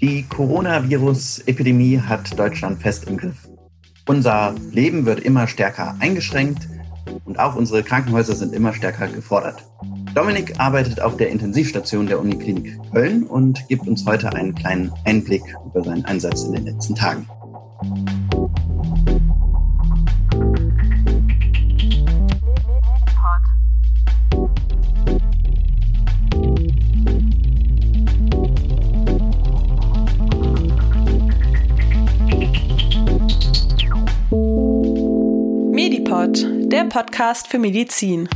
Die Coronavirus-Epidemie hat Deutschland fest im Griff. Unser Leben wird immer stärker eingeschränkt und auch unsere Krankenhäuser sind immer stärker gefordert. Dominik arbeitet auf der Intensivstation der Uniklinik Köln und gibt uns heute einen kleinen Einblick über seinen Einsatz in den letzten Tagen. Podcast für Medizin.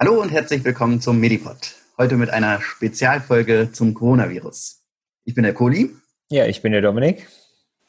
Hallo und herzlich willkommen zum Medipod. Heute mit einer Spezialfolge zum Coronavirus. Ich bin der Kohli. Ja, ich bin der Dominik.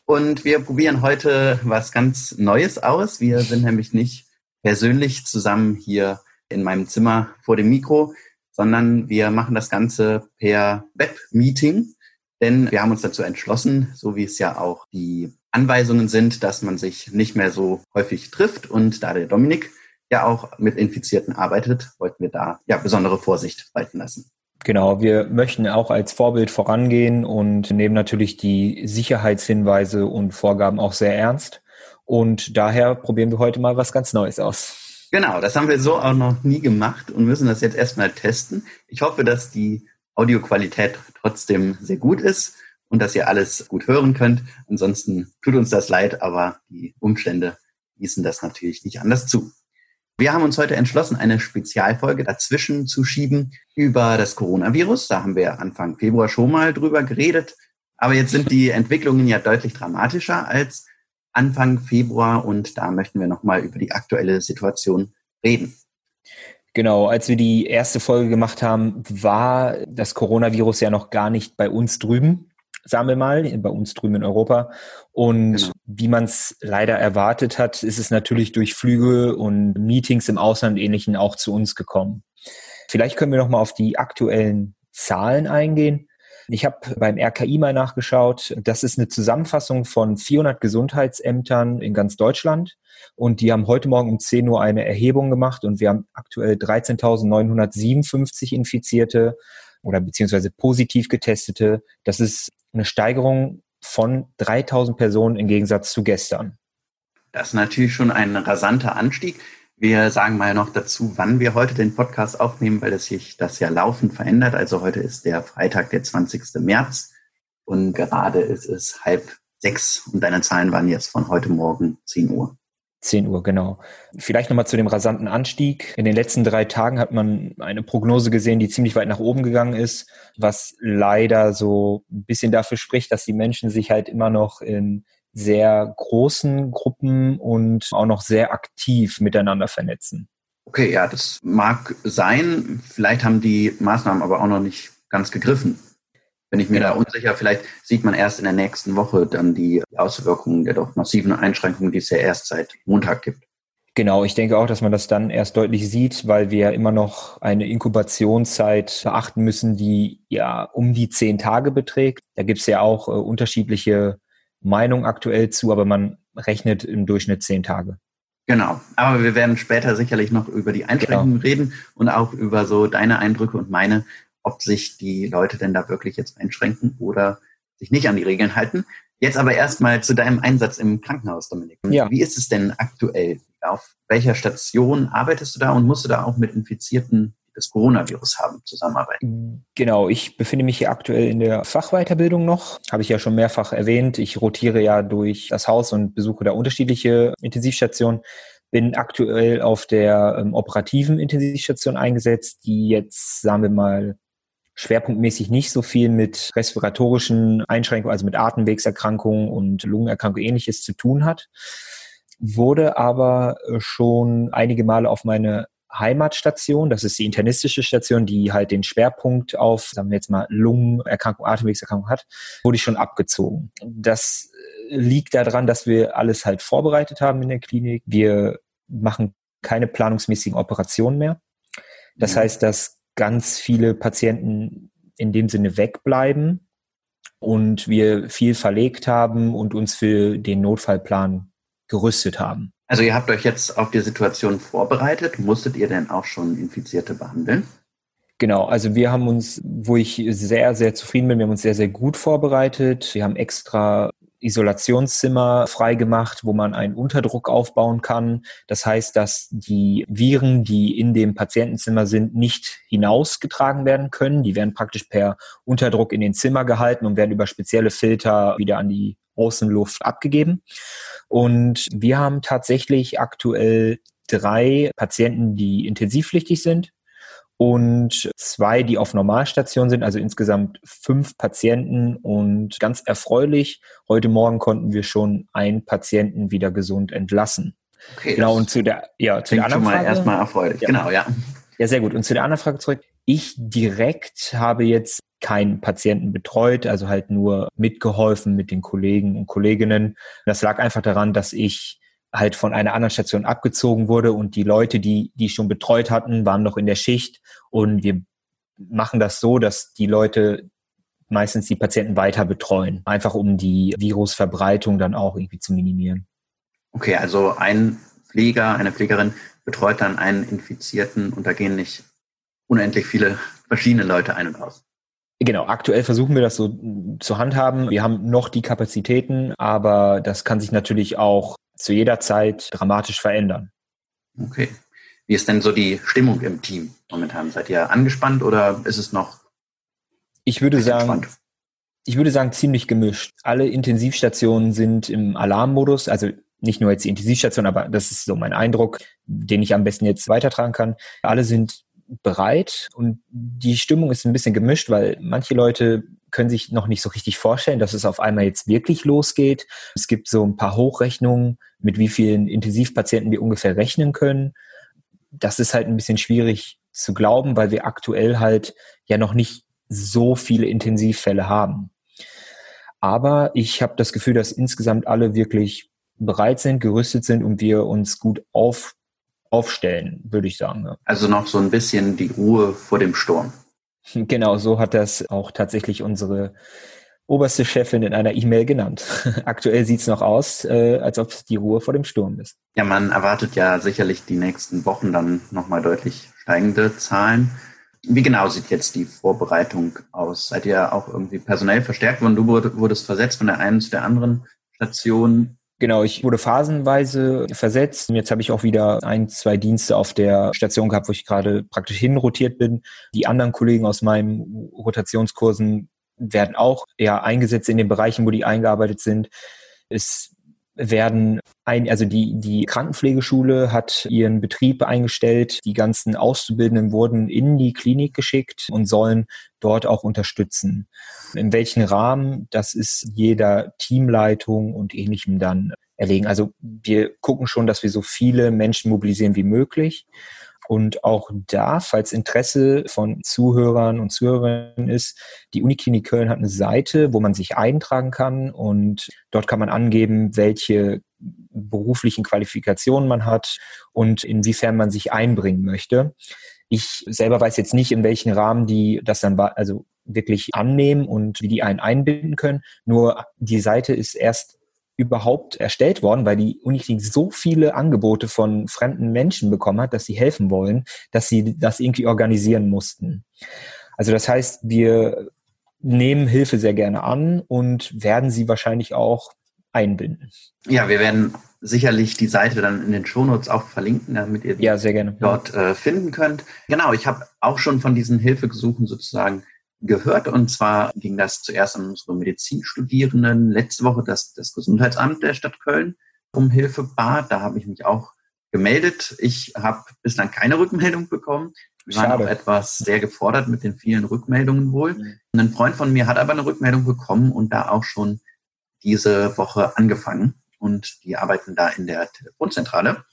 Und wir probieren heute was ganz Neues aus. Wir sind nämlich nicht persönlich zusammen hier in meinem Zimmer vor dem Mikro, sondern wir machen das Ganze per Web-Meeting. Denn wir haben uns dazu entschlossen, so wie es ja auch die Anweisungen sind, dass man sich nicht mehr so häufig trifft. Und da der Dominik ja auch mit Infizierten arbeitet, wollten wir da ja besondere Vorsicht walten lassen. Genau, wir möchten auch als Vorbild vorangehen und nehmen natürlich die Sicherheitshinweise und Vorgaben auch sehr ernst. Und daher probieren wir heute mal was ganz Neues aus. Genau, das haben wir so auch noch nie gemacht und müssen das jetzt erstmal testen. Ich hoffe, dass die Audioqualität trotzdem sehr gut ist und dass ihr alles gut hören könnt. Ansonsten tut uns das leid, aber die Umstände ließen das natürlich nicht anders zu. Wir haben uns heute entschlossen, eine Spezialfolge dazwischen zu schieben über das Coronavirus. Da haben wir Anfang Februar schon mal drüber geredet. Aber jetzt sind die Entwicklungen ja deutlich dramatischer als Anfang Februar und da möchten wir nochmal über die aktuelle Situation reden. Genau, als wir die erste Folge gemacht haben, war das Coronavirus ja noch gar nicht bei uns drüben sagen wir mal, bei uns drüben in Europa. Und genau. wie man es leider erwartet hat, ist es natürlich durch Flüge und Meetings im Ausland ähnlichen auch zu uns gekommen. Vielleicht können wir noch mal auf die aktuellen Zahlen eingehen. Ich habe beim RKI mal nachgeschaut. Das ist eine Zusammenfassung von 400 Gesundheitsämtern in ganz Deutschland. Und die haben heute Morgen um 10 Uhr eine Erhebung gemacht und wir haben aktuell 13.957 Infizierte oder beziehungsweise positiv getestete. Das ist eine Steigerung von 3000 Personen im Gegensatz zu gestern. Das ist natürlich schon ein rasanter Anstieg. Wir sagen mal noch dazu, wann wir heute den Podcast aufnehmen, weil es sich das ja laufend verändert. Also heute ist der Freitag, der 20. März und gerade ist es halb sechs und deine Zahlen waren jetzt von heute Morgen 10 Uhr. 10 Uhr, genau. Vielleicht nochmal zu dem rasanten Anstieg. In den letzten drei Tagen hat man eine Prognose gesehen, die ziemlich weit nach oben gegangen ist, was leider so ein bisschen dafür spricht, dass die Menschen sich halt immer noch in sehr großen Gruppen und auch noch sehr aktiv miteinander vernetzen. Okay, ja, das mag sein. Vielleicht haben die Maßnahmen aber auch noch nicht ganz gegriffen. Bin ich mir da unsicher. Vielleicht sieht man erst in der nächsten Woche dann die Auswirkungen der doch massiven Einschränkungen, die es ja erst seit Montag gibt. Genau, ich denke auch, dass man das dann erst deutlich sieht, weil wir immer noch eine Inkubationszeit beachten müssen, die ja um die zehn Tage beträgt. Da gibt es ja auch äh, unterschiedliche Meinungen aktuell zu, aber man rechnet im Durchschnitt zehn Tage. Genau, aber wir werden später sicherlich noch über die Einschränkungen genau. reden und auch über so deine Eindrücke und meine, ob sich die Leute denn da wirklich jetzt einschränken oder sich nicht an die Regeln halten. Jetzt aber erstmal zu deinem Einsatz im Krankenhaus, Dominik. Ja. Wie ist es denn aktuell? Auf welcher Station arbeitest du da und musst du da auch mit Infizierten das Coronavirus haben, zusammenarbeiten? Genau, ich befinde mich hier aktuell in der Fachweiterbildung noch. Habe ich ja schon mehrfach erwähnt. Ich rotiere ja durch das Haus und besuche da unterschiedliche Intensivstationen. Bin aktuell auf der ähm, operativen Intensivstation eingesetzt, die jetzt, sagen wir mal, schwerpunktmäßig nicht so viel mit respiratorischen Einschränkungen, also mit Atemwegserkrankungen und Lungenerkrankungen ähnliches zu tun hat, wurde aber schon einige Male auf meine Heimatstation, das ist die internistische Station, die halt den Schwerpunkt auf, sagen wir jetzt mal, Lungenerkrankung, Atemwegserkrankung hat, wurde ich schon abgezogen. Das liegt daran, dass wir alles halt vorbereitet haben in der Klinik. Wir machen keine planungsmäßigen Operationen mehr. Das heißt, dass ganz viele Patienten in dem Sinne wegbleiben und wir viel verlegt haben und uns für den Notfallplan gerüstet haben. Also ihr habt euch jetzt auf die Situation vorbereitet. Musstet ihr denn auch schon Infizierte behandeln? Genau, also wir haben uns, wo ich sehr, sehr zufrieden bin, wir haben uns sehr, sehr gut vorbereitet. Wir haben extra Isolationszimmer freigemacht, wo man einen Unterdruck aufbauen kann. Das heißt, dass die Viren, die in dem Patientenzimmer sind, nicht hinausgetragen werden können. Die werden praktisch per Unterdruck in den Zimmer gehalten und werden über spezielle Filter wieder an die Außenluft abgegeben. Und wir haben tatsächlich aktuell drei Patienten, die intensivpflichtig sind und zwei, die auf Normalstation sind, also insgesamt fünf Patienten und ganz erfreulich, heute Morgen konnten wir schon einen Patienten wieder gesund entlassen. Okay, genau, und zu der, ja, zu der anderen schon mal Frage. erstmal erfreulich. Ja. Genau, ja. Ja, sehr gut. Und zu der anderen Frage zurück. Ich direkt habe jetzt keinen Patienten betreut, also halt nur mitgeholfen mit den Kollegen und Kolleginnen. Das lag einfach daran, dass ich halt von einer anderen Station abgezogen wurde und die Leute, die die schon betreut hatten, waren noch in der Schicht und wir machen das so, dass die Leute meistens die Patienten weiter betreuen, einfach um die Virusverbreitung dann auch irgendwie zu minimieren. Okay, also ein Pfleger, eine Pflegerin betreut dann einen Infizierten und da gehen nicht unendlich viele verschiedene Leute ein und aus. Genau, aktuell versuchen wir das so zu handhaben. Wir haben noch die Kapazitäten, aber das kann sich natürlich auch zu jeder Zeit dramatisch verändern. Okay. Wie ist denn so die Stimmung im Team momentan? Seid ihr angespannt oder ist es noch? Ich würde sagen, entspannt? ich würde sagen ziemlich gemischt. Alle Intensivstationen sind im Alarmmodus, also nicht nur jetzt die Intensivstation, aber das ist so mein Eindruck, den ich am besten jetzt weitertragen kann. Alle sind bereit und die Stimmung ist ein bisschen gemischt, weil manche Leute können sich noch nicht so richtig vorstellen, dass es auf einmal jetzt wirklich losgeht. Es gibt so ein paar Hochrechnungen, mit wie vielen Intensivpatienten wir ungefähr rechnen können. Das ist halt ein bisschen schwierig zu glauben, weil wir aktuell halt ja noch nicht so viele Intensivfälle haben. Aber ich habe das Gefühl, dass insgesamt alle wirklich bereit sind, gerüstet sind und wir uns gut auf, aufstellen, würde ich sagen. Also noch so ein bisschen die Ruhe vor dem Sturm. Genau, so hat das auch tatsächlich unsere oberste Chefin in einer E-Mail genannt. Aktuell sieht es noch aus, äh, als ob es die Ruhe vor dem Sturm ist. Ja, man erwartet ja sicherlich die nächsten Wochen dann nochmal deutlich steigende Zahlen. Wie genau sieht jetzt die Vorbereitung aus? Seid ihr auch irgendwie personell verstärkt worden? Du wurdest versetzt von der einen zu der anderen Station. Genau, ich wurde phasenweise versetzt. Jetzt habe ich auch wieder ein, zwei Dienste auf der Station gehabt, wo ich gerade praktisch hinrotiert bin. Die anderen Kollegen aus meinen Rotationskursen werden auch eher eingesetzt in den Bereichen, wo die eingearbeitet sind. Es werden ein, also die, die Krankenpflegeschule hat ihren Betrieb eingestellt. Die ganzen Auszubildenden wurden in die Klinik geschickt und sollen dort auch unterstützen. In welchen Rahmen, das ist jeder Teamleitung und ähnlichem dann erlegen. Also wir gucken schon, dass wir so viele Menschen mobilisieren wie möglich. Und auch da, falls Interesse von Zuhörern und Zuhörerinnen ist, die Uniklinik Köln hat eine Seite, wo man sich eintragen kann und dort kann man angeben, welche beruflichen Qualifikationen man hat und inwiefern man sich einbringen möchte. Ich selber weiß jetzt nicht, in welchen Rahmen die das dann also wirklich annehmen und wie die einen einbinden können. Nur die Seite ist erst überhaupt erstellt worden, weil die Uniklinik so viele Angebote von fremden Menschen bekommen hat, dass sie helfen wollen, dass sie das irgendwie organisieren mussten. Also das heißt, wir nehmen Hilfe sehr gerne an und werden sie wahrscheinlich auch einbinden. Ja, wir werden sicherlich die Seite dann in den Shownotes auch verlinken, damit ihr ja, dort äh, finden könnt. Genau, ich habe auch schon von diesen Hilfegesuchen sozusagen gehört. Und zwar ging das zuerst an unsere Medizinstudierenden. Letzte Woche das, das Gesundheitsamt der Stadt Köln um Hilfe bat. Da habe ich mich auch gemeldet. Ich habe bislang keine Rückmeldung bekommen. Wir waren auch etwas sehr gefordert mit den vielen Rückmeldungen wohl. Mhm. Ein Freund von mir hat aber eine Rückmeldung bekommen und da auch schon diese Woche angefangen. Und die arbeiten da in der Telefonzentrale.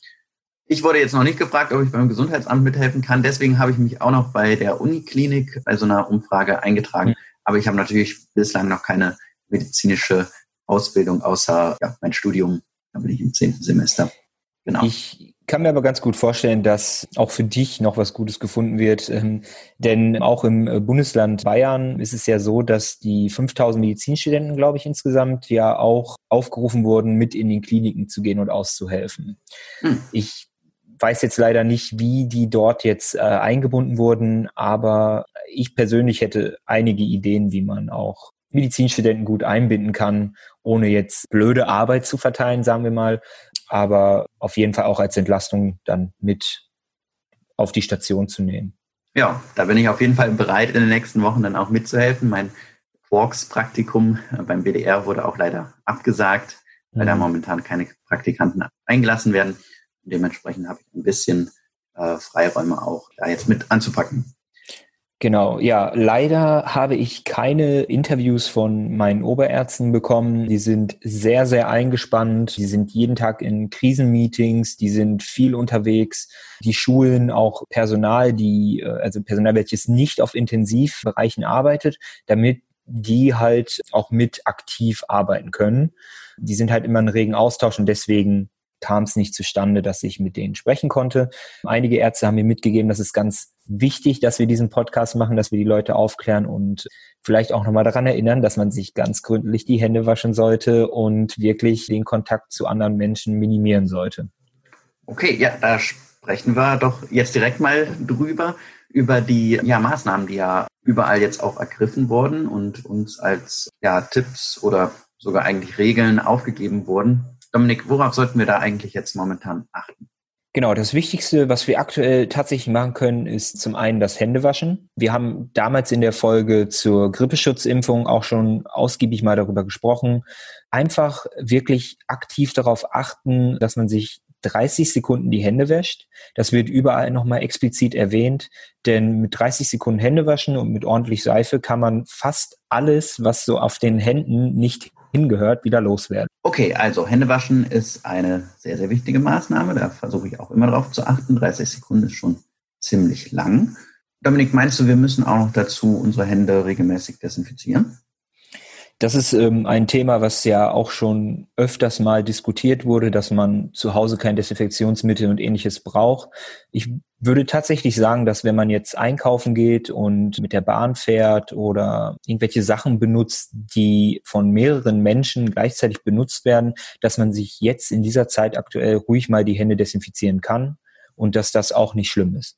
Ich wurde jetzt noch nicht gefragt, ob ich beim Gesundheitsamt mithelfen kann. Deswegen habe ich mich auch noch bei der Uniklinik bei so einer Umfrage eingetragen. Aber ich habe natürlich bislang noch keine medizinische Ausbildung außer ja, mein Studium. Da bin ich im zehnten Semester. Genau. Ich kann mir aber ganz gut vorstellen, dass auch für dich noch was Gutes gefunden wird. Ähm, denn auch im Bundesland Bayern ist es ja so, dass die 5000 Medizinstudenten, glaube ich, insgesamt ja auch aufgerufen wurden, mit in den Kliniken zu gehen und auszuhelfen. Hm. Ich weiß jetzt leider nicht, wie die dort jetzt äh, eingebunden wurden, aber ich persönlich hätte einige Ideen, wie man auch Medizinstudenten gut einbinden kann, ohne jetzt blöde Arbeit zu verteilen, sagen wir mal, aber auf jeden Fall auch als Entlastung dann mit auf die Station zu nehmen. Ja, da bin ich auf jeden Fall bereit, in den nächsten Wochen dann auch mitzuhelfen. Mein Quarks-Praktikum beim BDR wurde auch leider abgesagt, weil mhm. da momentan keine Praktikanten eingelassen werden. Und dementsprechend habe ich ein bisschen äh, Freiräume auch, da jetzt mit anzupacken. Genau, ja, leider habe ich keine Interviews von meinen Oberärzten bekommen. Die sind sehr, sehr eingespannt. Die sind jeden Tag in Krisenmeetings, die sind viel unterwegs. Die schulen auch Personal, die, äh, also Personal, welches nicht auf Intensivbereichen arbeitet, damit die halt auch mit aktiv arbeiten können. Die sind halt immer in regen Austausch und deswegen kam es nicht zustande, dass ich mit denen sprechen konnte. Einige Ärzte haben mir mitgegeben, dass es ganz wichtig, dass wir diesen Podcast machen, dass wir die Leute aufklären und vielleicht auch nochmal daran erinnern, dass man sich ganz gründlich die Hände waschen sollte und wirklich den Kontakt zu anderen Menschen minimieren sollte. Okay, ja, da sprechen wir doch jetzt direkt mal drüber, über die ja, Maßnahmen, die ja überall jetzt auch ergriffen wurden und uns als ja, Tipps oder sogar eigentlich Regeln aufgegeben wurden. Dominik, worauf sollten wir da eigentlich jetzt momentan achten? Genau, das Wichtigste, was wir aktuell tatsächlich machen können, ist zum einen das Händewaschen. Wir haben damals in der Folge zur Grippeschutzimpfung auch schon ausgiebig mal darüber gesprochen. Einfach wirklich aktiv darauf achten, dass man sich 30 Sekunden die Hände wäscht. Das wird überall nochmal explizit erwähnt, denn mit 30 Sekunden Hände waschen und mit ordentlich Seife kann man fast alles, was so auf den Händen nicht hingehört, wieder loswerden. Okay, also Händewaschen ist eine sehr, sehr wichtige Maßnahme. Da versuche ich auch immer darauf zu achten. 30 Sekunden ist schon ziemlich lang. Dominik, meinst du, wir müssen auch noch dazu unsere Hände regelmäßig desinfizieren? Das ist ähm, ein Thema, was ja auch schon öfters mal diskutiert wurde, dass man zu Hause kein Desinfektionsmittel und ähnliches braucht. Ich würde tatsächlich sagen, dass wenn man jetzt einkaufen geht und mit der Bahn fährt oder irgendwelche Sachen benutzt, die von mehreren Menschen gleichzeitig benutzt werden, dass man sich jetzt in dieser Zeit aktuell ruhig mal die Hände desinfizieren kann und dass das auch nicht schlimm ist.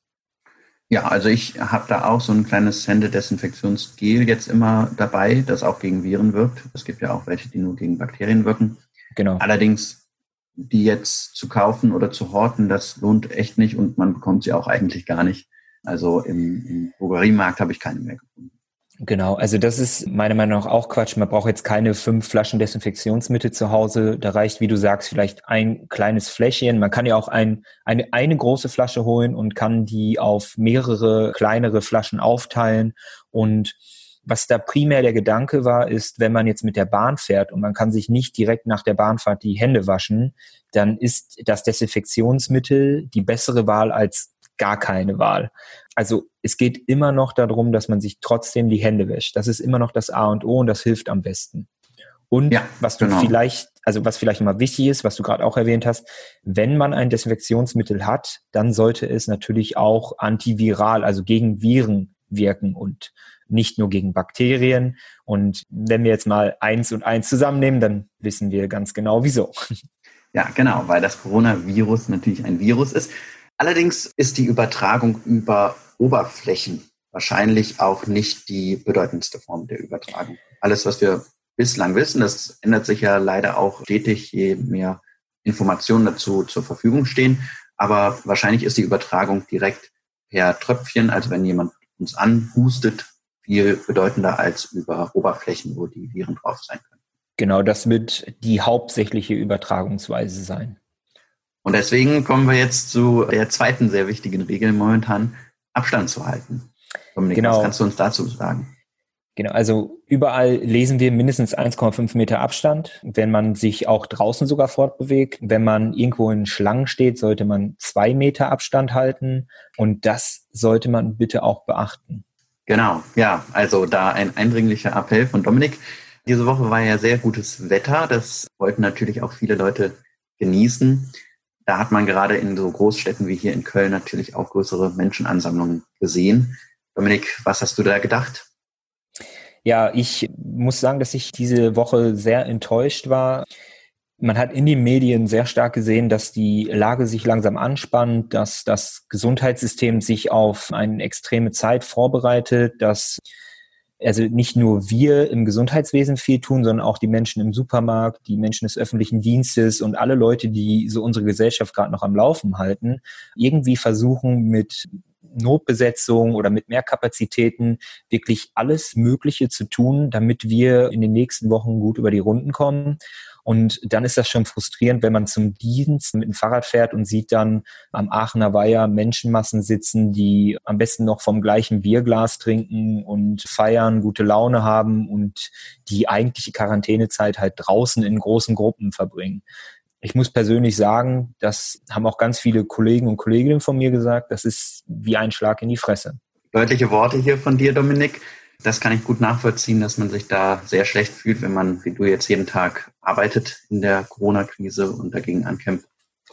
Ja, also ich habe da auch so ein kleines Händedesinfektionsgel jetzt immer dabei, das auch gegen Viren wirkt. Es gibt ja auch welche, die nur gegen Bakterien wirken. Genau. Allerdings, die jetzt zu kaufen oder zu horten, das lohnt echt nicht und man bekommt sie auch eigentlich gar nicht. Also im, im Drogeriemarkt habe ich keine mehr gefunden. Genau, also das ist meiner Meinung nach auch Quatsch. Man braucht jetzt keine fünf Flaschen Desinfektionsmittel zu Hause. Da reicht, wie du sagst, vielleicht ein kleines Fläschchen. Man kann ja auch ein, eine, eine große Flasche holen und kann die auf mehrere kleinere Flaschen aufteilen. Und was da primär der Gedanke war, ist, wenn man jetzt mit der Bahn fährt und man kann sich nicht direkt nach der Bahnfahrt die Hände waschen, dann ist das Desinfektionsmittel die bessere Wahl als gar keine Wahl. Also es geht immer noch darum, dass man sich trotzdem die Hände wäscht. Das ist immer noch das A und O und das hilft am besten. Und ja, was du genau. vielleicht, also was vielleicht immer wichtig ist, was du gerade auch erwähnt hast, wenn man ein Desinfektionsmittel hat, dann sollte es natürlich auch antiviral, also gegen Viren wirken und nicht nur gegen Bakterien. Und wenn wir jetzt mal eins und eins zusammennehmen, dann wissen wir ganz genau wieso. Ja, genau, weil das Coronavirus natürlich ein Virus ist. Allerdings ist die Übertragung über Oberflächen wahrscheinlich auch nicht die bedeutendste Form der Übertragung. Alles, was wir bislang wissen, das ändert sich ja leider auch stetig, je mehr Informationen dazu zur Verfügung stehen. Aber wahrscheinlich ist die Übertragung direkt per Tröpfchen, also wenn jemand uns anhustet, viel bedeutender als über Oberflächen, wo die Viren drauf sein können. Genau, das wird die hauptsächliche Übertragungsweise sein. Und deswegen kommen wir jetzt zu der zweiten sehr wichtigen Regel momentan, Abstand zu halten. Dominik, genau. was kannst du uns dazu sagen? Genau, also überall lesen wir mindestens 1,5 Meter Abstand, wenn man sich auch draußen sogar fortbewegt. Wenn man irgendwo in Schlangen steht, sollte man zwei Meter Abstand halten und das sollte man bitte auch beachten. Genau, ja, also da ein eindringlicher Appell von Dominik. Diese Woche war ja sehr gutes Wetter, das wollten natürlich auch viele Leute genießen. Da hat man gerade in so Großstädten wie hier in Köln natürlich auch größere Menschenansammlungen gesehen. Dominik, was hast du da gedacht? Ja, ich muss sagen, dass ich diese Woche sehr enttäuscht war. Man hat in den Medien sehr stark gesehen, dass die Lage sich langsam anspannt, dass das Gesundheitssystem sich auf eine extreme Zeit vorbereitet, dass also nicht nur wir im Gesundheitswesen viel tun, sondern auch die Menschen im Supermarkt, die Menschen des öffentlichen Dienstes und alle Leute, die so unsere Gesellschaft gerade noch am Laufen halten, irgendwie versuchen mit Notbesetzung oder mit mehr Kapazitäten wirklich alles Mögliche zu tun, damit wir in den nächsten Wochen gut über die Runden kommen. Und dann ist das schon frustrierend, wenn man zum Dienst mit dem Fahrrad fährt und sieht dann am Aachener Weiher Menschenmassen sitzen, die am besten noch vom gleichen Bierglas trinken und feiern, gute Laune haben und die eigentliche Quarantänezeit halt draußen in großen Gruppen verbringen. Ich muss persönlich sagen, das haben auch ganz viele Kollegen und Kolleginnen von mir gesagt, das ist wie ein Schlag in die Fresse. Deutliche Worte hier von dir, Dominik. Das kann ich gut nachvollziehen, dass man sich da sehr schlecht fühlt, wenn man, wie du jetzt jeden Tag arbeitet in der Corona-Krise und dagegen ankämpft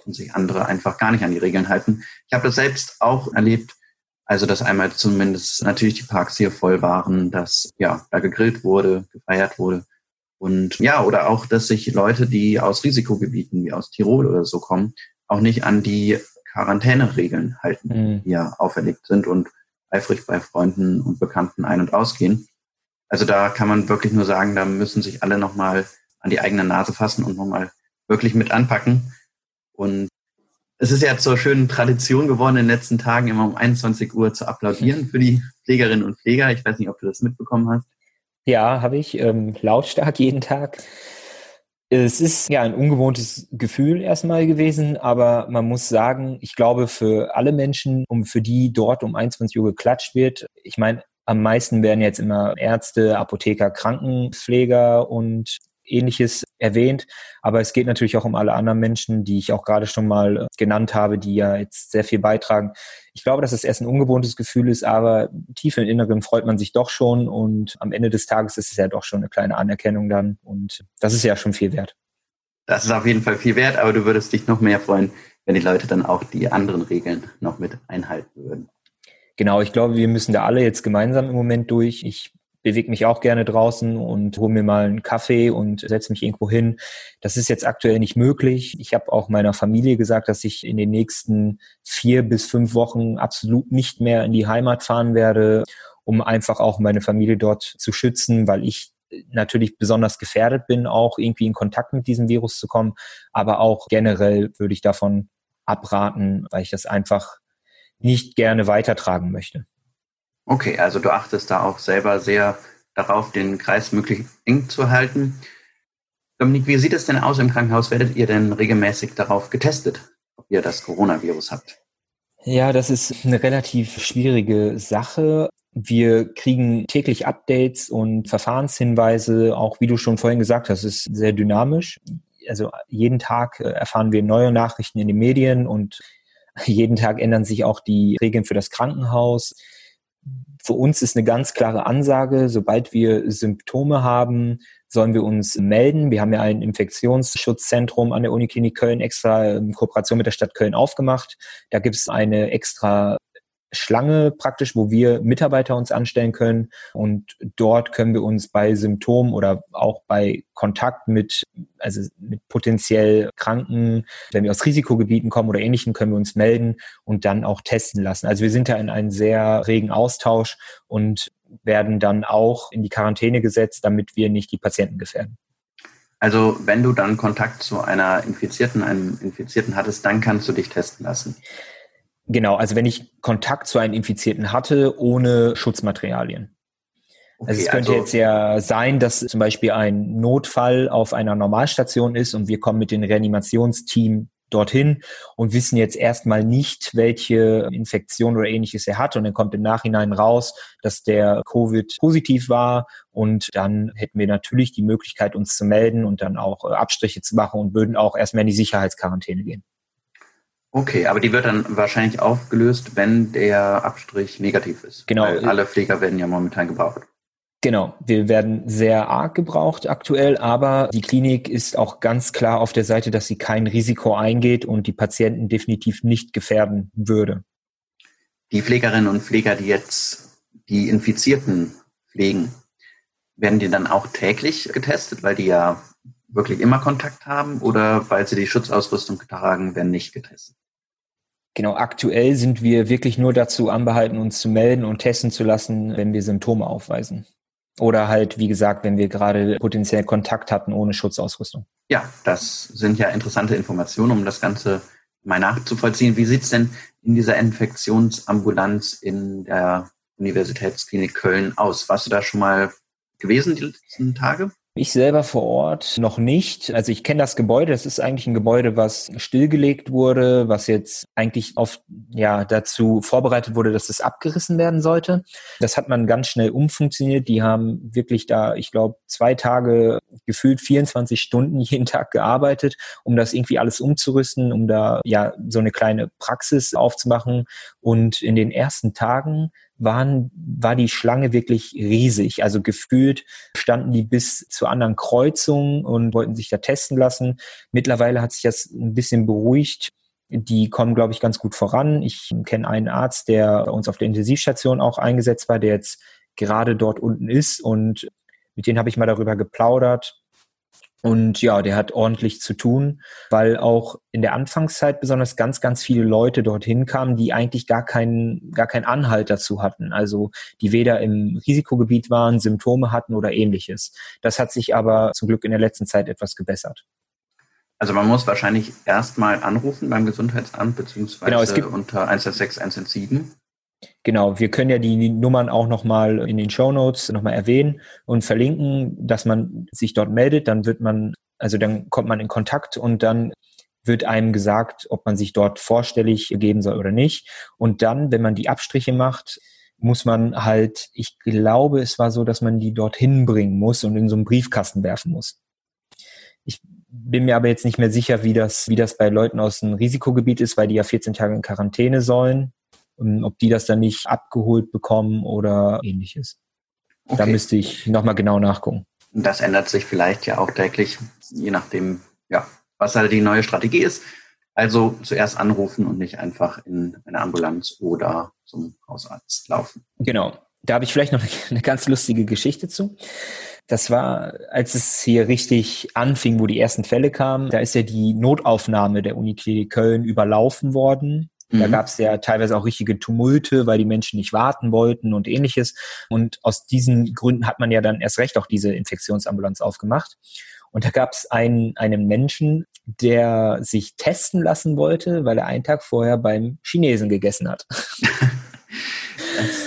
und sich andere einfach gar nicht an die Regeln halten. Ich habe das selbst auch erlebt, also dass einmal zumindest natürlich die Parks hier voll waren, dass ja da gegrillt wurde, gefeiert wurde. Und ja, oder auch, dass sich Leute, die aus Risikogebieten wie aus Tirol oder so kommen, auch nicht an die Quarantäneregeln halten, mhm. die ja auferlegt sind und eifrig bei Freunden und Bekannten ein- und ausgehen. Also da kann man wirklich nur sagen, da müssen sich alle nochmal an die eigene Nase fassen und nochmal wirklich mit anpacken. Und es ist ja zur schönen Tradition geworden, in den letzten Tagen immer um 21 Uhr zu applaudieren für die Pflegerinnen und Pfleger. Ich weiß nicht, ob du das mitbekommen hast. Ja, habe ich. Ähm, lautstark jeden Tag. Es ist ja ein ungewohntes Gefühl erstmal gewesen, aber man muss sagen, ich glaube für alle Menschen, um für die dort um 21 Uhr geklatscht wird, ich meine, am meisten werden jetzt immer Ärzte, Apotheker, Krankenpfleger und ähnliches erwähnt. Aber es geht natürlich auch um alle anderen Menschen, die ich auch gerade schon mal äh, genannt habe, die ja jetzt sehr viel beitragen. Ich glaube, dass es erst ein ungewohntes Gefühl ist, aber tief im Inneren freut man sich doch schon und am Ende des Tages ist es ja doch schon eine kleine Anerkennung dann und das ist ja schon viel wert. Das ist auf jeden Fall viel wert, aber du würdest dich noch mehr freuen, wenn die Leute dann auch die anderen Regeln noch mit einhalten würden. Genau, ich glaube, wir müssen da alle jetzt gemeinsam im Moment durch. Ich bewege mich auch gerne draußen und hole mir mal einen Kaffee und setze mich irgendwo hin. Das ist jetzt aktuell nicht möglich. Ich habe auch meiner Familie gesagt, dass ich in den nächsten vier bis fünf Wochen absolut nicht mehr in die Heimat fahren werde, um einfach auch meine Familie dort zu schützen, weil ich natürlich besonders gefährdet bin, auch irgendwie in Kontakt mit diesem Virus zu kommen. Aber auch generell würde ich davon abraten, weil ich das einfach nicht gerne weitertragen möchte. Okay, also du achtest da auch selber sehr darauf, den Kreis möglichst eng zu halten. Dominik, wie sieht es denn aus im Krankenhaus? Werdet ihr denn regelmäßig darauf getestet, ob ihr das Coronavirus habt? Ja, das ist eine relativ schwierige Sache. Wir kriegen täglich Updates und Verfahrenshinweise, auch wie du schon vorhin gesagt hast, ist sehr dynamisch. Also jeden Tag äh, erfahren wir neue Nachrichten in den Medien und jeden Tag ändern sich auch die Regeln für das Krankenhaus. Für uns ist eine ganz klare Ansage, sobald wir Symptome haben, sollen wir uns melden. Wir haben ja ein Infektionsschutzzentrum an der Uniklinik Köln extra in Kooperation mit der Stadt Köln aufgemacht. Da gibt es eine extra Schlange praktisch, wo wir Mitarbeiter uns anstellen können. Und dort können wir uns bei Symptomen oder auch bei Kontakt mit, also mit potenziell Kranken, wenn wir aus Risikogebieten kommen oder ähnlichem, können wir uns melden und dann auch testen lassen. Also wir sind da in einem sehr regen Austausch und werden dann auch in die Quarantäne gesetzt, damit wir nicht die Patienten gefährden. Also wenn du dann Kontakt zu einer Infizierten, einem Infizierten hattest, dann kannst du dich testen lassen. Genau, also wenn ich Kontakt zu einem Infizierten hatte, ohne Schutzmaterialien. Okay, also es könnte also jetzt ja sein, dass zum Beispiel ein Notfall auf einer Normalstation ist und wir kommen mit dem Reanimationsteam dorthin und wissen jetzt erstmal nicht, welche Infektion oder ähnliches er hat. Und dann kommt im Nachhinein raus, dass der Covid positiv war. Und dann hätten wir natürlich die Möglichkeit, uns zu melden und dann auch äh, Abstriche zu machen und würden auch erstmal in die Sicherheitsquarantäne gehen. Okay, aber die wird dann wahrscheinlich aufgelöst, wenn der Abstrich negativ ist. Genau. Weil alle Pfleger werden ja momentan gebraucht. Genau, wir werden sehr arg gebraucht aktuell, aber die Klinik ist auch ganz klar auf der Seite, dass sie kein Risiko eingeht und die Patienten definitiv nicht gefährden würde. Die Pflegerinnen und Pfleger, die jetzt die Infizierten pflegen, werden die dann auch täglich getestet, weil die ja wirklich immer Kontakt haben oder weil sie die Schutzausrüstung tragen, werden nicht getestet? Genau, aktuell sind wir wirklich nur dazu anbehalten, uns zu melden und testen zu lassen, wenn wir Symptome aufweisen. Oder halt, wie gesagt, wenn wir gerade potenziell Kontakt hatten ohne Schutzausrüstung. Ja, das sind ja interessante Informationen, um das Ganze mal nachzuvollziehen. Wie sieht's denn in dieser Infektionsambulanz in der Universitätsklinik Köln aus? Warst du da schon mal gewesen die letzten Tage? Ich selber vor Ort noch nicht. Also ich kenne das Gebäude. Das ist eigentlich ein Gebäude, was stillgelegt wurde, was jetzt eigentlich oft ja dazu vorbereitet wurde, dass es abgerissen werden sollte. Das hat man ganz schnell umfunktioniert. Die haben wirklich da, ich glaube, zwei Tage gefühlt 24 Stunden jeden Tag gearbeitet, um das irgendwie alles umzurüsten, um da ja so eine kleine Praxis aufzumachen. Und in den ersten Tagen waren, war die Schlange wirklich riesig. Also gefühlt standen die bis zu anderen Kreuzungen und wollten sich da testen lassen. Mittlerweile hat sich das ein bisschen beruhigt. Die kommen, glaube ich, ganz gut voran. Ich kenne einen Arzt, der uns auf der Intensivstation auch eingesetzt war, der jetzt gerade dort unten ist und mit denen habe ich mal darüber geplaudert. Und ja, der hat ordentlich zu tun, weil auch in der Anfangszeit besonders ganz, ganz viele Leute dorthin kamen, die eigentlich gar keinen, gar keinen Anhalt dazu hatten. Also die weder im Risikogebiet waren, Symptome hatten oder ähnliches. Das hat sich aber zum Glück in der letzten Zeit etwas gebessert. Also man muss wahrscheinlich erstmal anrufen beim Gesundheitsamt beziehungsweise genau, es gibt, unter 116 117. Genau, wir können ja die Nummern auch nochmal in den Show Notes nochmal erwähnen und verlinken, dass man sich dort meldet. Dann wird man, also dann kommt man in Kontakt und dann wird einem gesagt, ob man sich dort vorstellig geben soll oder nicht. Und dann, wenn man die Abstriche macht, muss man halt, ich glaube, es war so, dass man die dorthin bringen muss und in so einen Briefkasten werfen muss. Ich bin mir aber jetzt nicht mehr sicher, wie das, wie das bei Leuten aus dem Risikogebiet ist, weil die ja 14 Tage in Quarantäne sollen ob die das dann nicht abgeholt bekommen oder ähnliches. Okay. Da müsste ich nochmal genau nachgucken. Das ändert sich vielleicht ja auch täglich, je nachdem, ja, was halt die neue Strategie ist. Also zuerst anrufen und nicht einfach in eine Ambulanz oder zum Hausarzt laufen. Genau. Da habe ich vielleicht noch eine ganz lustige Geschichte zu. Das war, als es hier richtig anfing, wo die ersten Fälle kamen, da ist ja die Notaufnahme der Uniklinik Köln überlaufen worden da mhm. gab es ja teilweise auch richtige Tumulte, weil die Menschen nicht warten wollten und ähnliches. Und aus diesen Gründen hat man ja dann erst recht auch diese Infektionsambulanz aufgemacht. Und da gab es einen, einen Menschen, der sich testen lassen wollte, weil er einen Tag vorher beim Chinesen gegessen hat.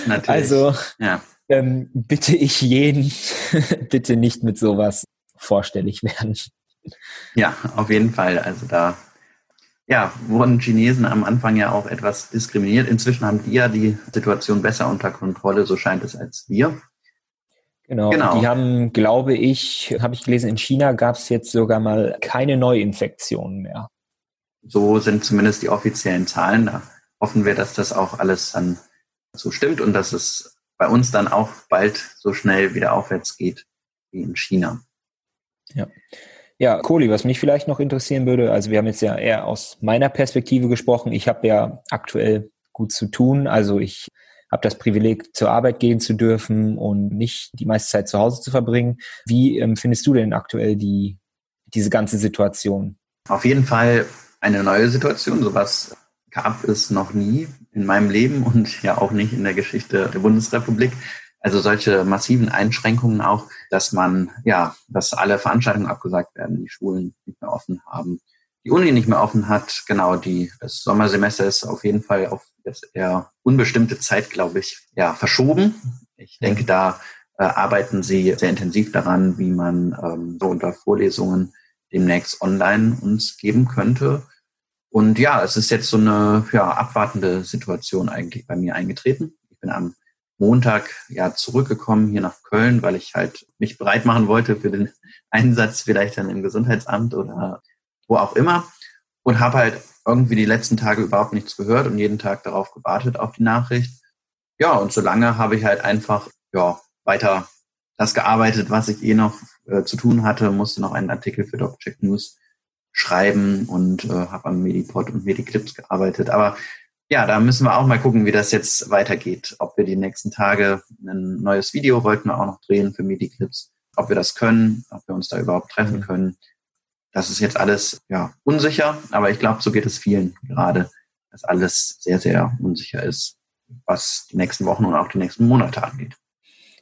also ja. ähm, bitte ich jeden, bitte nicht mit sowas vorstellig werden. Ja, auf jeden Fall. Also da ja, wurden Chinesen am Anfang ja auch etwas diskriminiert. Inzwischen haben die ja die Situation besser unter Kontrolle, so scheint es, als wir. Genau, genau. die haben, glaube ich, habe ich gelesen, in China gab es jetzt sogar mal keine Neuinfektionen mehr. So sind zumindest die offiziellen Zahlen. Da hoffen wir, dass das auch alles dann so stimmt und dass es bei uns dann auch bald so schnell wieder aufwärts geht wie in China. Ja. Ja, Kohli, was mich vielleicht noch interessieren würde, also wir haben jetzt ja eher aus meiner Perspektive gesprochen. Ich habe ja aktuell gut zu tun. Also ich habe das Privileg, zur Arbeit gehen zu dürfen und nicht die meiste Zeit zu Hause zu verbringen. Wie ähm, findest du denn aktuell die, diese ganze Situation? Auf jeden Fall eine neue Situation. Sowas gab es noch nie in meinem Leben und ja auch nicht in der Geschichte der Bundesrepublik. Also solche massiven Einschränkungen auch, dass man, ja, dass alle Veranstaltungen abgesagt werden, die Schulen nicht mehr offen haben, die Uni nicht mehr offen hat. Genau, die, das Sommersemester ist auf jeden Fall auf eher unbestimmte Zeit, glaube ich, ja, verschoben. Ich denke, da äh, arbeiten sie sehr intensiv daran, wie man ähm, so unter Vorlesungen demnächst online uns geben könnte. Und ja, es ist jetzt so eine ja, abwartende Situation eigentlich bei mir eingetreten. Ich bin am Montag ja zurückgekommen hier nach Köln, weil ich halt mich bereit machen wollte für den Einsatz vielleicht dann im Gesundheitsamt oder wo auch immer und habe halt irgendwie die letzten Tage überhaupt nichts gehört und jeden Tag darauf gewartet auf die Nachricht. Ja, und so lange habe ich halt einfach ja weiter das gearbeitet, was ich eh noch äh, zu tun hatte, musste noch einen Artikel für DocCheck News schreiben und äh, habe am Medipod und Mediclips gearbeitet. Aber ja, da müssen wir auch mal gucken, wie das jetzt weitergeht. Ob wir die nächsten Tage ein neues Video wollten wir auch noch drehen für Mediclips. Ob wir das können, ob wir uns da überhaupt treffen mhm. können. das ist jetzt alles ja unsicher, aber ich glaube, so geht es vielen gerade, dass alles sehr, sehr unsicher ist, was die nächsten Wochen und auch die nächsten Monate angeht.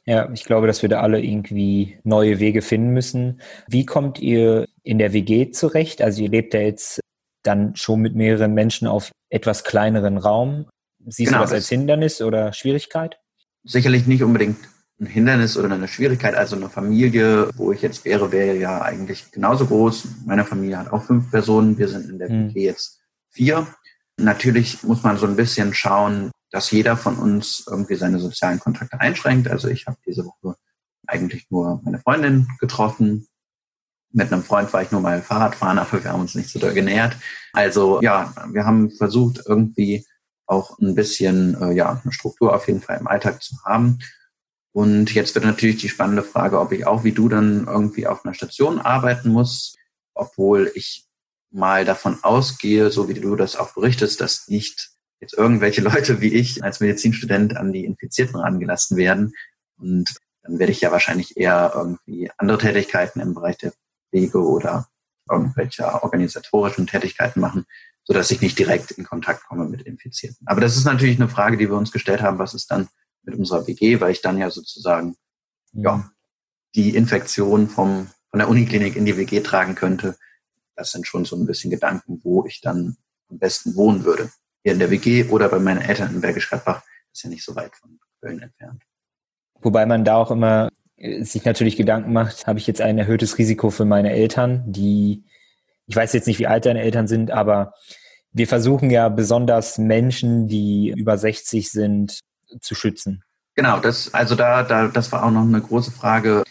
Ja, ich glaube, dass wir da alle irgendwie neue Wege finden müssen. Wie kommt ihr in der WG zurecht? Also ihr lebt ja jetzt dann schon mit mehreren Menschen auf etwas kleineren Raum. Siehst genau, du das als Hindernis oder Schwierigkeit? Sicherlich nicht unbedingt ein Hindernis oder eine Schwierigkeit. Also eine Familie, wo ich jetzt wäre, wäre ja eigentlich genauso groß. Meine Familie hat auch fünf Personen. Wir sind in der hm. WG jetzt vier. Natürlich muss man so ein bisschen schauen, dass jeder von uns irgendwie seine sozialen Kontakte einschränkt. Also ich habe diese Woche eigentlich nur meine Freundin getroffen. Mit einem Freund war ich nur mal Fahrrad fahren, aber wir haben uns nicht so doll genähert. Also ja, wir haben versucht, irgendwie auch ein bisschen äh, ja, eine Struktur auf jeden Fall im Alltag zu haben. Und jetzt wird natürlich die spannende Frage, ob ich auch wie du dann irgendwie auf einer Station arbeiten muss, obwohl ich mal davon ausgehe, so wie du das auch berichtest, dass nicht jetzt irgendwelche Leute wie ich als Medizinstudent an die Infizierten rangelassen werden. Und dann werde ich ja wahrscheinlich eher irgendwie andere Tätigkeiten im Bereich der Pflege oder irgendwelcher organisatorischen Tätigkeiten machen, so dass ich nicht direkt in Kontakt komme mit Infizierten. Aber das ist natürlich eine Frage, die wir uns gestellt haben, was ist dann mit unserer WG, weil ich dann ja sozusagen mhm. ja, die Infektion vom, von der Uniklinik in die WG tragen könnte. Das sind schon so ein bisschen Gedanken, wo ich dann am besten wohnen würde hier in der WG oder bei meinen Eltern in Bergisch Gladbach. ist ja nicht so weit von Köln entfernt. Wobei man da auch immer sich natürlich Gedanken macht, habe ich jetzt ein erhöhtes Risiko für meine Eltern, die, ich weiß jetzt nicht, wie alt deine Eltern sind, aber wir versuchen ja besonders Menschen, die über 60 sind, zu schützen. Genau, das, also da, da, das war auch noch eine große Frage.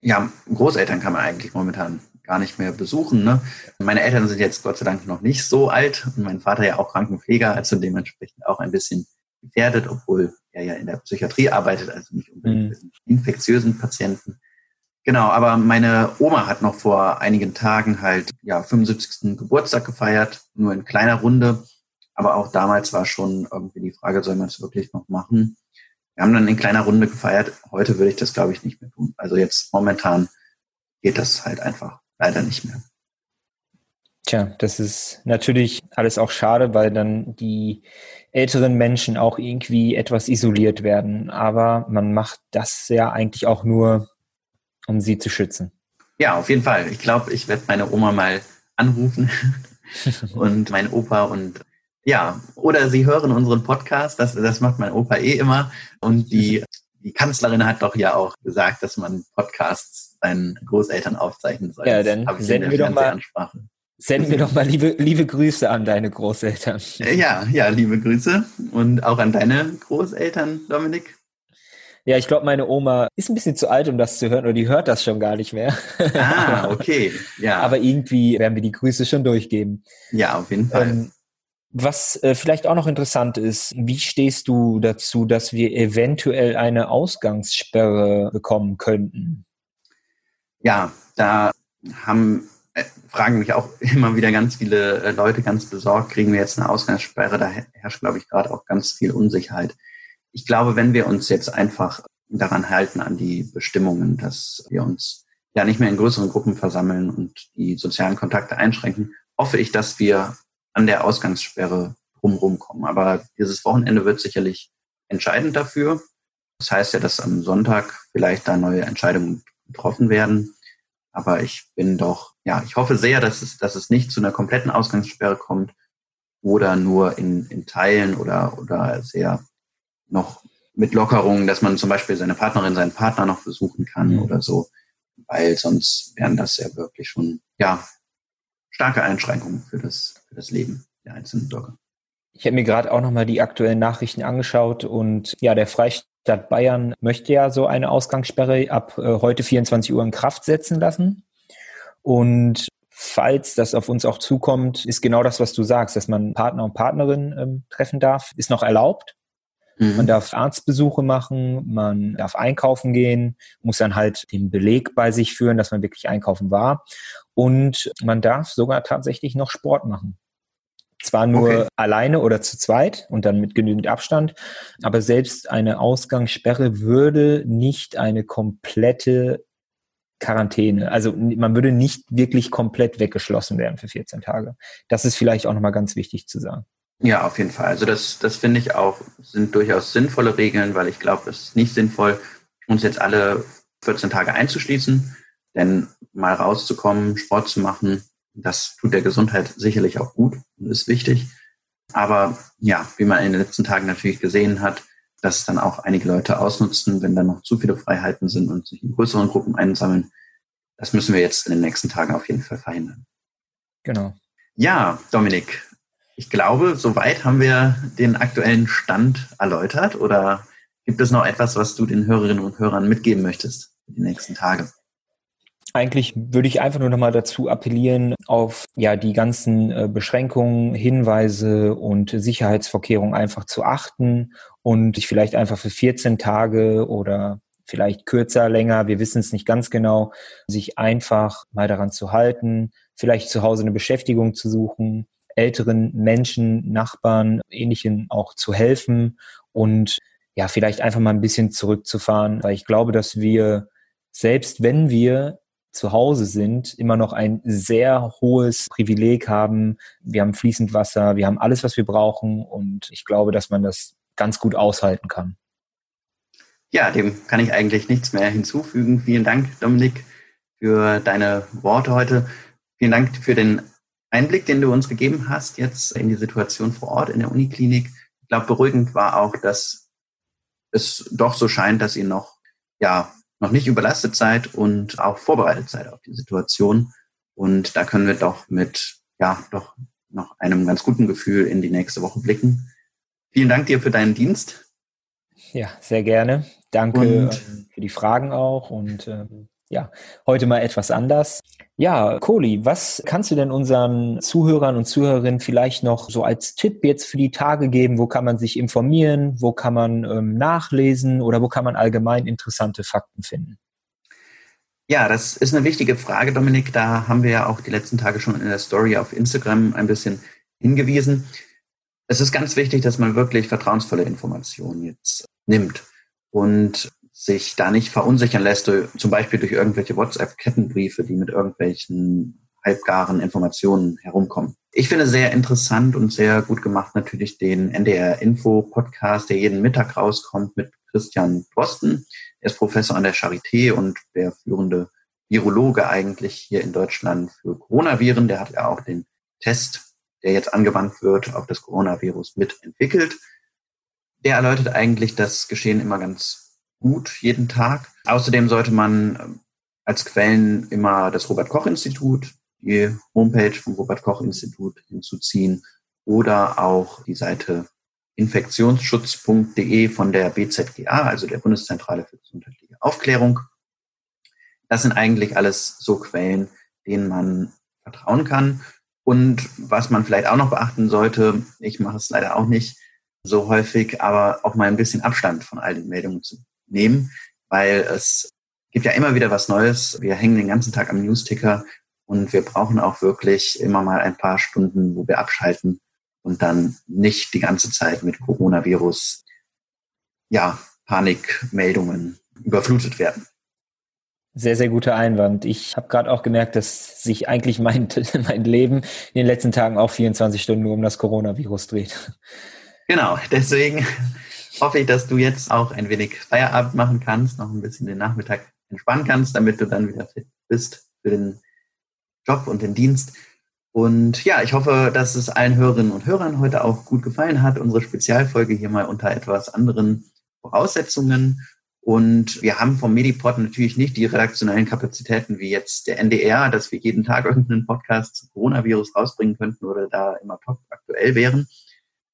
Ja, Großeltern kann man eigentlich momentan gar nicht mehr besuchen. Ne? Meine Eltern sind jetzt Gott sei Dank noch nicht so alt und mein Vater ja auch Krankenpfleger, also dementsprechend auch ein bisschen gefährdet, obwohl er ja in der Psychiatrie arbeitet, also nicht unbedingt mhm. mit infektiösen Patienten. Genau, aber meine Oma hat noch vor einigen Tagen halt ja 75. Geburtstag gefeiert, nur in kleiner Runde. Aber auch damals war schon irgendwie die Frage, soll man es wirklich noch machen? Wir haben dann in kleiner Runde gefeiert. Heute würde ich das, glaube ich, nicht mehr tun. Also jetzt momentan geht das halt einfach leider nicht mehr. Tja, das ist natürlich alles auch schade, weil dann die älteren Menschen auch irgendwie etwas isoliert werden. Aber man macht das ja eigentlich auch nur, um sie zu schützen. Ja, auf jeden Fall. Ich glaube, ich werde meine Oma mal anrufen und mein Opa und ja, oder sie hören unseren Podcast, das, das macht mein Opa eh immer. Und die, die Kanzlerin hat doch ja auch gesagt, dass man Podcasts seinen Großeltern aufzeichnen soll. Ja, dann senden wir doch mal. Senden wir doch mal liebe, liebe Grüße an deine Großeltern. Äh, ja, ja, liebe Grüße. Und auch an deine Großeltern, Dominik. Ja, ich glaube, meine Oma ist ein bisschen zu alt, um das zu hören, oder die hört das schon gar nicht mehr. Ah, okay. Ja. Aber irgendwie werden wir die Grüße schon durchgeben. Ja, auf jeden Fall. Ähm, was äh, vielleicht auch noch interessant ist, wie stehst du dazu, dass wir eventuell eine Ausgangssperre bekommen könnten? ja, da haben, fragen mich auch immer wieder ganz viele äh, Leute ganz besorgt, kriegen wir jetzt eine Ausgangssperre? Da herrscht, glaube ich, gerade auch ganz viel Unsicherheit. Ich glaube, wenn wir uns jetzt einfach daran halten, an die Bestimmungen, dass wir uns ja nicht mehr in größeren Gruppen versammeln und die sozialen Kontakte einschränken, hoffe ich, dass wir an der Ausgangssperre drumherum kommen. Aber dieses Wochenende wird sicherlich entscheidend dafür. Das heißt ja, dass am Sonntag vielleicht da neue Entscheidungen getroffen werden. Aber ich bin doch, ja, ich hoffe sehr, dass es, dass es nicht zu einer kompletten Ausgangssperre kommt oder nur in, in Teilen oder, oder sehr noch mit Lockerungen, dass man zum Beispiel seine Partnerin, seinen Partner noch besuchen kann mhm. oder so, weil sonst wären das ja wirklich schon, ja, starke Einschränkungen für das, für das Leben der einzelnen Bürger. Ich habe mir gerade auch nochmal die aktuellen Nachrichten angeschaut und ja, der Freistaat Stadt Bayern möchte ja so eine Ausgangssperre ab äh, heute 24 Uhr in Kraft setzen lassen. Und falls das auf uns auch zukommt, ist genau das, was du sagst, dass man Partner und Partnerin ähm, treffen darf, ist noch erlaubt. Mhm. Man darf Arztbesuche machen, man darf einkaufen gehen, muss dann halt den Beleg bei sich führen, dass man wirklich einkaufen war. Und man darf sogar tatsächlich noch Sport machen. Zwar nur okay. alleine oder zu zweit und dann mit genügend Abstand, aber selbst eine Ausgangssperre würde nicht eine komplette Quarantäne. Also man würde nicht wirklich komplett weggeschlossen werden für 14 Tage. Das ist vielleicht auch nochmal ganz wichtig zu sagen. Ja, auf jeden Fall. Also das, das finde ich auch, sind durchaus sinnvolle Regeln, weil ich glaube, es ist nicht sinnvoll, uns jetzt alle 14 Tage einzuschließen, denn mal rauszukommen, Sport zu machen, das tut der Gesundheit sicherlich auch gut und ist wichtig. Aber ja, wie man in den letzten Tagen natürlich gesehen hat, dass dann auch einige Leute ausnutzen, wenn dann noch zu viele Freiheiten sind und sich in größeren Gruppen einsammeln. Das müssen wir jetzt in den nächsten Tagen auf jeden Fall verhindern. Genau. Ja, Dominik, ich glaube, soweit haben wir den aktuellen Stand erläutert. Oder gibt es noch etwas, was du den Hörerinnen und Hörern mitgeben möchtest für die nächsten Tage? Eigentlich würde ich einfach nur nochmal dazu appellieren, auf ja die ganzen äh, Beschränkungen, Hinweise und Sicherheitsvorkehrungen einfach zu achten und sich vielleicht einfach für 14 Tage oder vielleicht kürzer, länger, wir wissen es nicht ganz genau, sich einfach mal daran zu halten, vielleicht zu Hause eine Beschäftigung zu suchen, älteren Menschen, Nachbarn, ähnlichen auch zu helfen und ja, vielleicht einfach mal ein bisschen zurückzufahren, weil ich glaube, dass wir, selbst wenn wir zu Hause sind, immer noch ein sehr hohes Privileg haben. Wir haben fließend Wasser, wir haben alles, was wir brauchen und ich glaube, dass man das ganz gut aushalten kann. Ja, dem kann ich eigentlich nichts mehr hinzufügen. Vielen Dank, Dominik, für deine Worte heute. Vielen Dank für den Einblick, den du uns gegeben hast jetzt in die Situation vor Ort in der Uniklinik. Ich glaube, beruhigend war auch, dass es doch so scheint, dass ihr noch ja noch nicht überlastet seid und auch vorbereitet seid auf die Situation. Und da können wir doch mit, ja, doch noch einem ganz guten Gefühl in die nächste Woche blicken. Vielen Dank dir für deinen Dienst. Ja, sehr gerne. Danke und, ähm, für die Fragen auch und ähm, ja, heute mal etwas anders. Ja, Kohli, was kannst du denn unseren Zuhörern und Zuhörerinnen vielleicht noch so als Tipp jetzt für die Tage geben? Wo kann man sich informieren? Wo kann man ähm, nachlesen? Oder wo kann man allgemein interessante Fakten finden? Ja, das ist eine wichtige Frage, Dominik. Da haben wir ja auch die letzten Tage schon in der Story auf Instagram ein bisschen hingewiesen. Es ist ganz wichtig, dass man wirklich vertrauensvolle Informationen jetzt nimmt. Und sich da nicht verunsichern lässt, zum Beispiel durch irgendwelche WhatsApp-Kettenbriefe, die mit irgendwelchen halbgaren Informationen herumkommen. Ich finde sehr interessant und sehr gut gemacht natürlich den NDR Info Podcast, der jeden Mittag rauskommt mit Christian Drosten. Er ist Professor an der Charité und der führende Virologe eigentlich hier in Deutschland für Coronaviren. Der hat ja auch den Test, der jetzt angewandt wird, auf das Coronavirus mitentwickelt. Der erläutert eigentlich das Geschehen immer ganz gut jeden Tag. Außerdem sollte man ähm, als Quellen immer das Robert Koch Institut, die Homepage vom Robert Koch Institut hinzuziehen oder auch die Seite infektionsschutz.de von der BZGA, also der Bundeszentrale für gesundheitliche Aufklärung. Das sind eigentlich alles so Quellen, denen man vertrauen kann. Und was man vielleicht auch noch beachten sollte, ich mache es leider auch nicht so häufig, aber auch mal ein bisschen Abstand von all den Meldungen zu nehmen, weil es gibt ja immer wieder was Neues. Wir hängen den ganzen Tag am Newsticker und wir brauchen auch wirklich immer mal ein paar Stunden, wo wir abschalten und dann nicht die ganze Zeit mit Coronavirus, ja, Panikmeldungen überflutet werden. Sehr, sehr guter Einwand. Ich habe gerade auch gemerkt, dass sich eigentlich mein, mein Leben in den letzten Tagen auch 24 Stunden nur um das Coronavirus dreht. Genau, deswegen hoffe ich, dass du jetzt auch ein wenig Feierabend machen kannst, noch ein bisschen den Nachmittag entspannen kannst, damit du dann wieder fit bist für den Job und den Dienst. Und ja, ich hoffe, dass es allen Hörerinnen und Hörern heute auch gut gefallen hat. Unsere Spezialfolge hier mal unter etwas anderen Voraussetzungen. Und wir haben vom Medipod natürlich nicht die redaktionellen Kapazitäten wie jetzt der NDR, dass wir jeden Tag irgendeinen Podcast zu Coronavirus rausbringen könnten oder da immer top aktuell wären.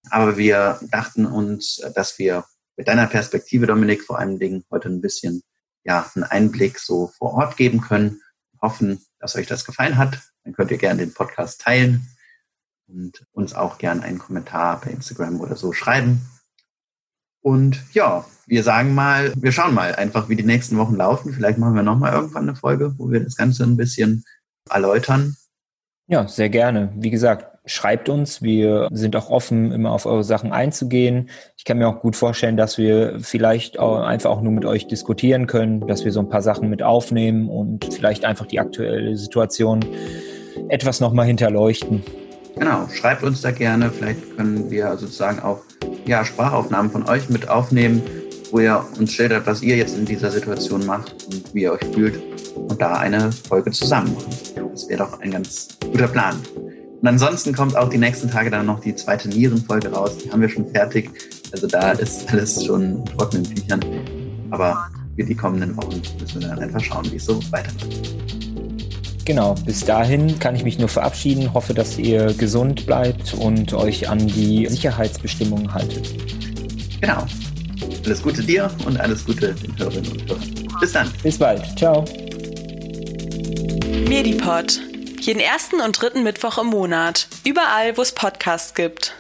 Aber wir dachten uns, dass wir mit deiner Perspektive, Dominik, vor allen Dingen heute ein bisschen ja, einen Einblick so vor Ort geben können. Hoffen, dass euch das gefallen hat. Dann könnt ihr gerne den Podcast teilen und uns auch gerne einen Kommentar bei Instagram oder so schreiben. Und ja, wir sagen mal, wir schauen mal einfach, wie die nächsten Wochen laufen. Vielleicht machen wir nochmal irgendwann eine Folge, wo wir das Ganze ein bisschen erläutern. Ja, sehr gerne. Wie gesagt, schreibt uns. Wir sind auch offen, immer auf eure Sachen einzugehen. Ich kann mir auch gut vorstellen, dass wir vielleicht auch einfach auch nur mit euch diskutieren können, dass wir so ein paar Sachen mit aufnehmen und vielleicht einfach die aktuelle Situation etwas nochmal hinterleuchten. Genau, schreibt uns da gerne. Vielleicht können wir sozusagen auch ja, Sprachaufnahmen von euch mit aufnehmen, wo ihr uns schildert, was ihr jetzt in dieser Situation macht und wie ihr euch fühlt und da eine Folge zusammen machen. Das wäre doch ein ganz guter Plan. Und ansonsten kommt auch die nächsten Tage dann noch die zweite Nierenfolge raus. Die haben wir schon fertig. Also da ist alles schon trockenen Tüchern. Aber für die kommenden Wochen müssen wir dann einfach schauen, wie es so weitergeht. Genau, bis dahin kann ich mich nur verabschieden. Hoffe, dass ihr gesund bleibt und euch an die Sicherheitsbestimmungen haltet. Genau. Alles Gute dir und alles Gute den Hörerinnen und Hörern. Bis dann. Bis bald. Ciao. Medipod. Jeden ersten und dritten Mittwoch im Monat. Überall, wo es Podcasts gibt.